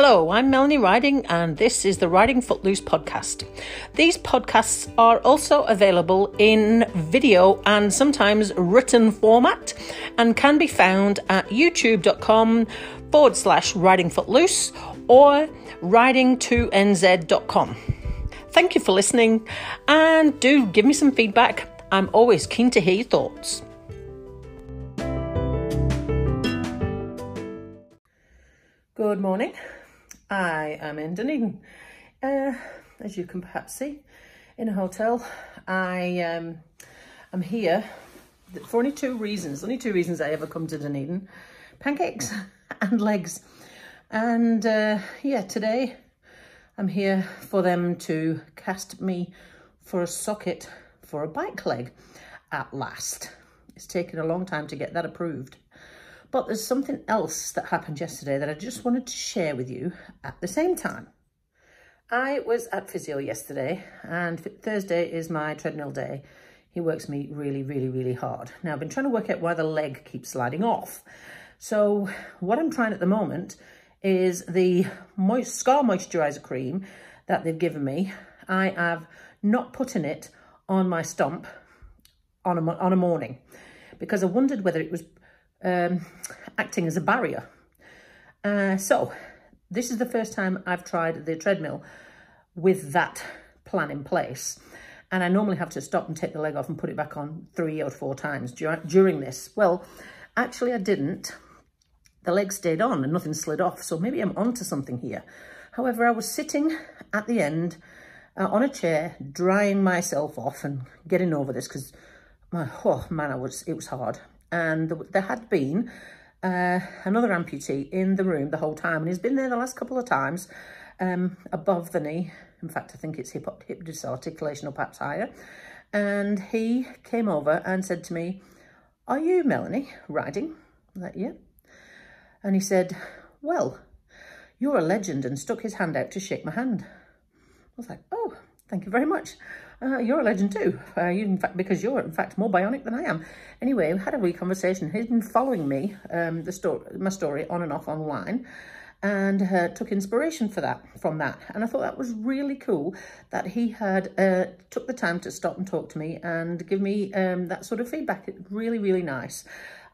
Hello, I'm Melanie Riding, and this is the Riding Footloose podcast. These podcasts are also available in video and sometimes written format and can be found at youtube.com forward slash riding footloose or riding2nz.com. Thank you for listening and do give me some feedback. I'm always keen to hear your thoughts. Good morning. I am in Dunedin. Uh, as you can perhaps see, in a hotel. I um, am here for only two reasons. Only two reasons I ever come to Dunedin. Pancakes and legs. And uh, yeah, today I'm here for them to cast me for a socket for a bike leg at last. It's taken a long time to get that approved. But there's something else that happened yesterday that I just wanted to share with you at the same time. I was at physio yesterday and Thursday is my treadmill day. He works me really, really, really hard. Now I've been trying to work out why the leg keeps sliding off. So what I'm trying at the moment is the moist scar moisturizer cream that they've given me. I have not put in it on my stump on a, on a morning because I wondered whether it was um, acting as a barrier. Uh, so this is the first time I've tried the treadmill with that plan in place. And I normally have to stop and take the leg off and put it back on three or four times during this. Well, actually I didn't. The leg stayed on and nothing slid off. So maybe I'm onto something here. However, I was sitting at the end uh, on a chair, drying myself off and getting over this because my, oh man, I was, it was hard and there had been uh, another amputee in the room the whole time and he's been there the last couple of times um, above the knee. In fact, I think it's hip, hip disarticulation or perhaps higher. And he came over and said to me, are you Melanie Riding? I'm like, yeah. And he said, well, you're a legend and stuck his hand out to shake my hand. I was like, oh, thank you very much uh, you're a legend too. Uh, you, in fact, because you're in fact more bionic than I am. Anyway, we had a wee conversation. He's been following me, um, the story, my story on and off online, and uh, took inspiration for that from that. And I thought that was really cool that he had uh, took the time to stop and talk to me and give me um, that sort of feedback. Really, really nice.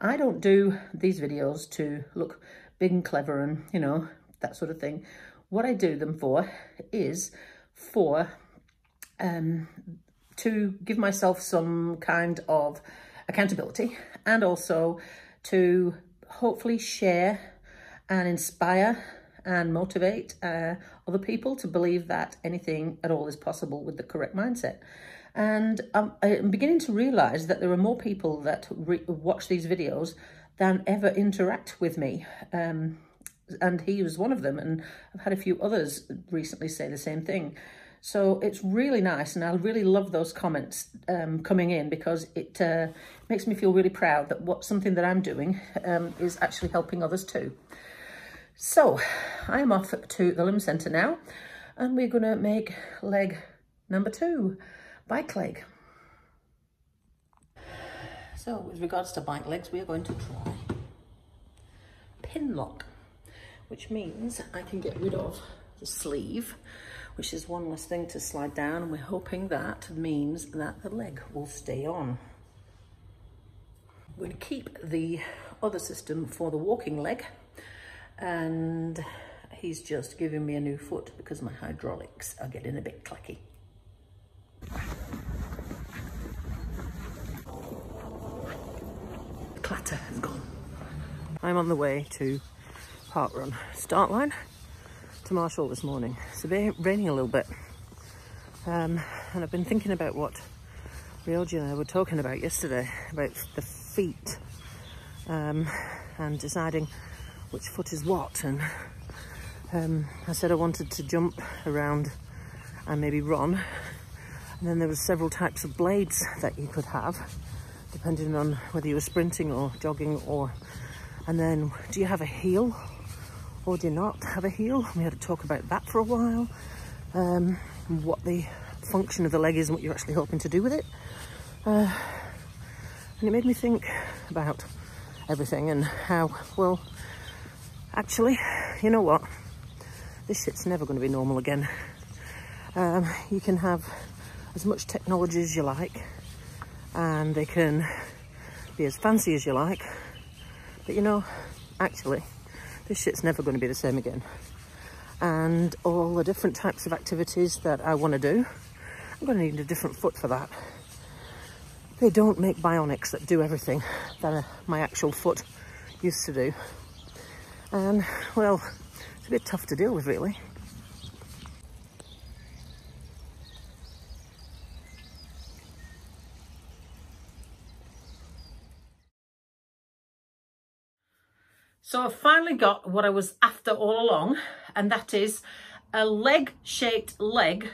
I don't do these videos to look big and clever and, you know, that sort of thing. What I do them for is for um, to give myself some kind of accountability and also to hopefully share and inspire and motivate uh, other people to believe that anything at all is possible with the correct mindset. And um, I'm beginning to realize that there are more people that watch these videos than ever interact with me. Um, and he was one of them. And I've had a few others recently say the same thing. So it's really nice and I really love those comments um, coming in because it uh, makes me feel really proud that what something that I'm doing um, is actually helping others too. So I'm off to the limb centre now and we're going to make leg number two, bike leg. So with regards to bike legs, we are going to try pin lock, which means I can get rid of the sleeve which is one less thing to slide down and we're hoping that means that the leg will stay on. We're going to keep the other system for the walking leg and he's just giving me a new foot because my hydraulics are getting a bit clacky. Clatter has gone. I'm on the way to Park Run start line to marshal this morning. It's raining a little bit. Um, and I've been thinking about what Ryoji and I were talking about yesterday, about the feet um, and deciding which foot is what. And um, I said I wanted to jump around and maybe run. And then there were several types of blades that you could have, depending on whether you were sprinting or jogging or, and then do you have a heel or do not have a heel. We had to talk about that for a while, um, what the function of the leg is and what you're actually hoping to do with it. Uh, and it made me think about everything and how, well, actually, you know what? this shit's never going to be normal again. Um, you can have as much technology as you like and they can be as fancy as you like. But you know, actually, this shit's never going to be the same again. And all the different types of activities that I want to do, I'm going to need a different foot for that. They don't make bionics that do everything that my actual foot used to do. And, well, it's a bit tough to deal with, really. So I've finally got what I was after all along, and that is a leg-shaped leg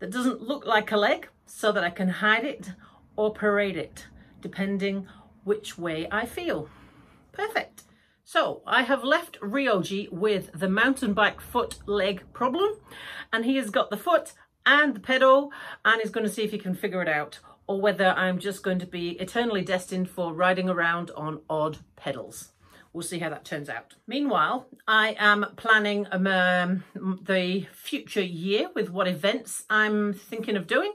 that doesn't look like a leg so that I can hide it or parade it, depending which way I feel. Perfect. So I have left Ryoji with the mountain bike foot leg problem, and he has got the foot and the pedal, and he's going to see if he can figure it out, or whether I'm just going to be eternally destined for riding around on odd pedals we'll see how that turns out. Meanwhile, I am planning um, um, the future year with what events I'm thinking of doing.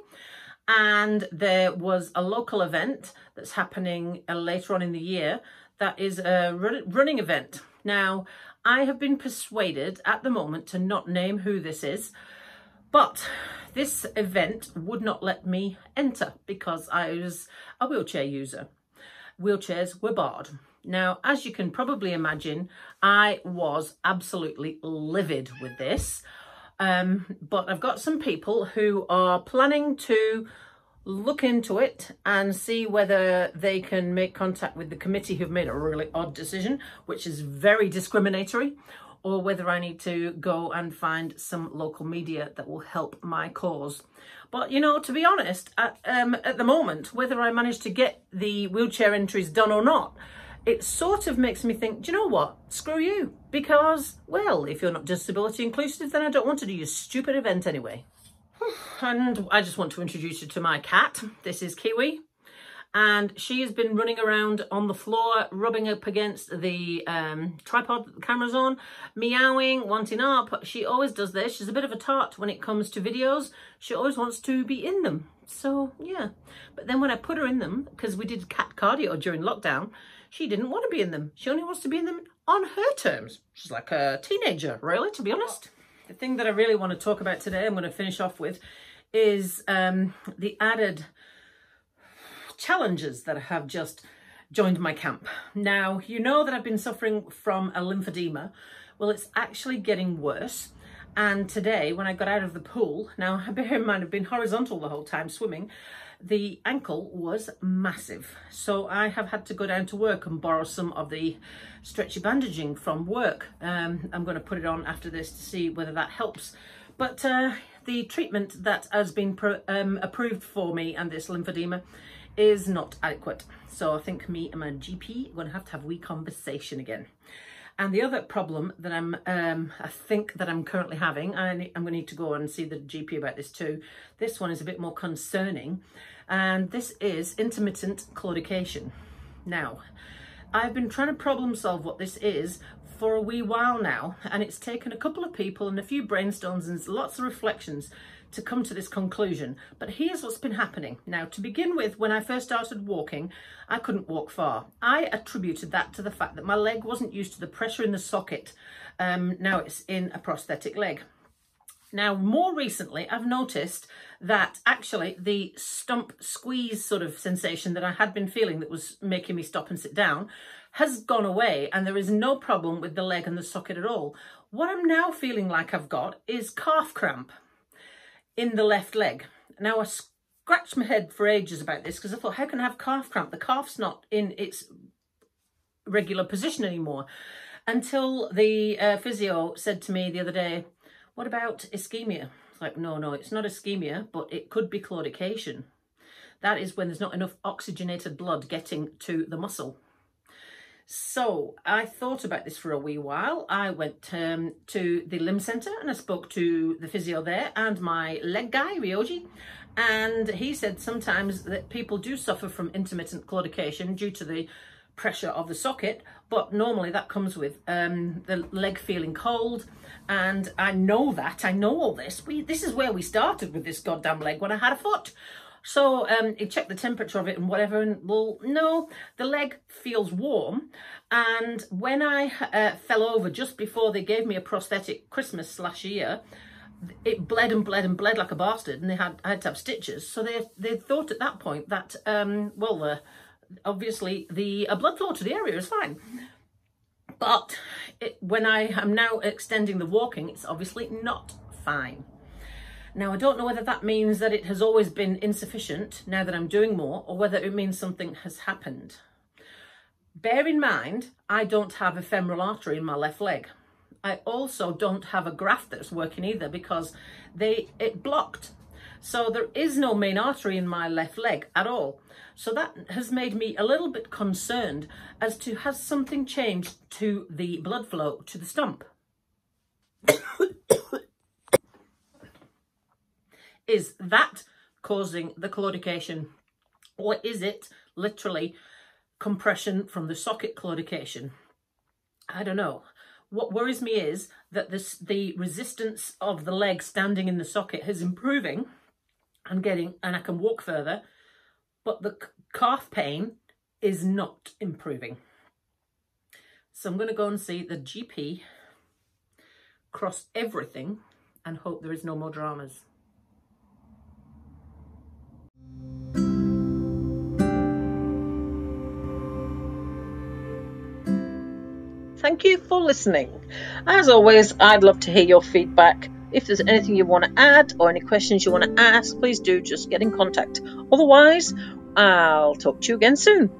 And there was a local event that's happening uh, later on in the year that is a running event. Now, I have been persuaded at the moment to not name who this is, but this event would not let me enter because I was a wheelchair user. Wheelchairs were barred. Now, as you can probably imagine, I was absolutely livid with this. Um, but I've got some people who are planning to look into it and see whether they can make contact with the committee who've made a really odd decision, which is very discriminatory, or whether I need to go and find some local media that will help my cause. But, you know, to be honest, at, um, at the moment, whether I manage to get the wheelchair entries done or not, it sort of makes me think, do you know what? Screw you. Because, well, if you're not disability inclusive, then I don't want to do your stupid event anyway. And I just want to introduce you to my cat. This is Kiwi. And she has been running around on the floor, rubbing up against the um, tripod the camera's on, meowing, wanting up. She always does this. She's a bit of a tart when it comes to videos. She always wants to be in them. So, yeah. But then when I put her in them, because we did cat cardio during lockdown, she didn't want to be in them. She only wants to be in them on her terms. She's like a teenager, really, to be honest. The thing that I really want to talk about today, I'm going to finish off with, is um, the added challenges that have just joined my camp. Now, you know that I've been suffering from a lymphedema. Well, it's actually getting worse. And today, when I got out of the pool, now I bear in mind I've been horizontal the whole time swimming, the ankle was massive. So I have had to go down to work and borrow some of the stretchy bandaging from work. Um, I'm going to put it on after this to see whether that helps. But uh, the treatment that has been um, approved for me and this lymphedema is not adequate. So I think me and my GP are going to have to have a wee conversation again. And the other problem that I'm, um, I think that I'm currently having, I am going to need to go and see the GP about this too. This one is a bit more concerning, and this is intermittent claudication. Now, I've been trying to problem solve what this is for a wee while now, and it's taken a couple of people and a few brainstorms and lots of reflections to come to this conclusion. But here's what's been happening. Now, to begin with, when I first started walking, I couldn't walk far. I attributed that to the fact that my leg wasn't used to the pressure in the socket. Um, now it's in a prosthetic leg. Now, more recently, I've noticed that actually the stump squeeze sort of sensation that I had been feeling that was making me stop and sit down has gone away and there is no problem with the leg and the socket at all. What I'm now feeling like I've got is calf cramp in the left leg. Now I scratched my head for ages about this because I thought, how can I have calf cramp? The calf's not in its regular position anymore. Until the uh, physio said to me the other day, what about ischemia? It's like, no, no, it's not ischemia, but it could be claudication. That is when there's not enough oxygenated blood getting to the muscle. So I thought about this for a wee while. I went um, to the limb centre and I spoke to the physio there and my leg guy, Ryoji, and he said sometimes that people do suffer from intermittent claudication due to the pressure of the socket, but normally that comes with um, the leg feeling cold. And I know that, I know all this. We This is where we started with this goddamn leg when I had a foot. So um, he checked the temperature of it and whatever, and well, no, the leg feels warm. And when I uh, fell over just before they gave me a prosthetic Christmas last year, it bled and bled and bled like a bastard, and they had I had to have stitches. So they they thought at that point that um, well, uh, obviously the uh, blood flow to the area is fine. But it, when I am now extending the walking, it's obviously not fine. Now, I don't know whether that means that it has always been insufficient now that I'm doing more, or whether it means something has happened. Bear in mind, I don't have a femoral artery in my left leg. I also don't have a graft that's working either because they it blocked. So there is no main artery in my left leg at all. So that has made me a little bit concerned as to has something changed to the blood flow to the stump. Is that causing the claudication or is it literally compression from the socket claudication? I don't know. What worries me is that this, the resistance of the leg standing in the socket is improving and getting, and I can walk further, but the calf pain is not improving. So I'm going to go and see the GP, cross everything and hope there is no more dramas. Thank you for listening. As always, I'd love to hear your feedback. If there's anything you want to add or any questions you want to ask, please do just get in contact. Otherwise, I'll talk to you again soon.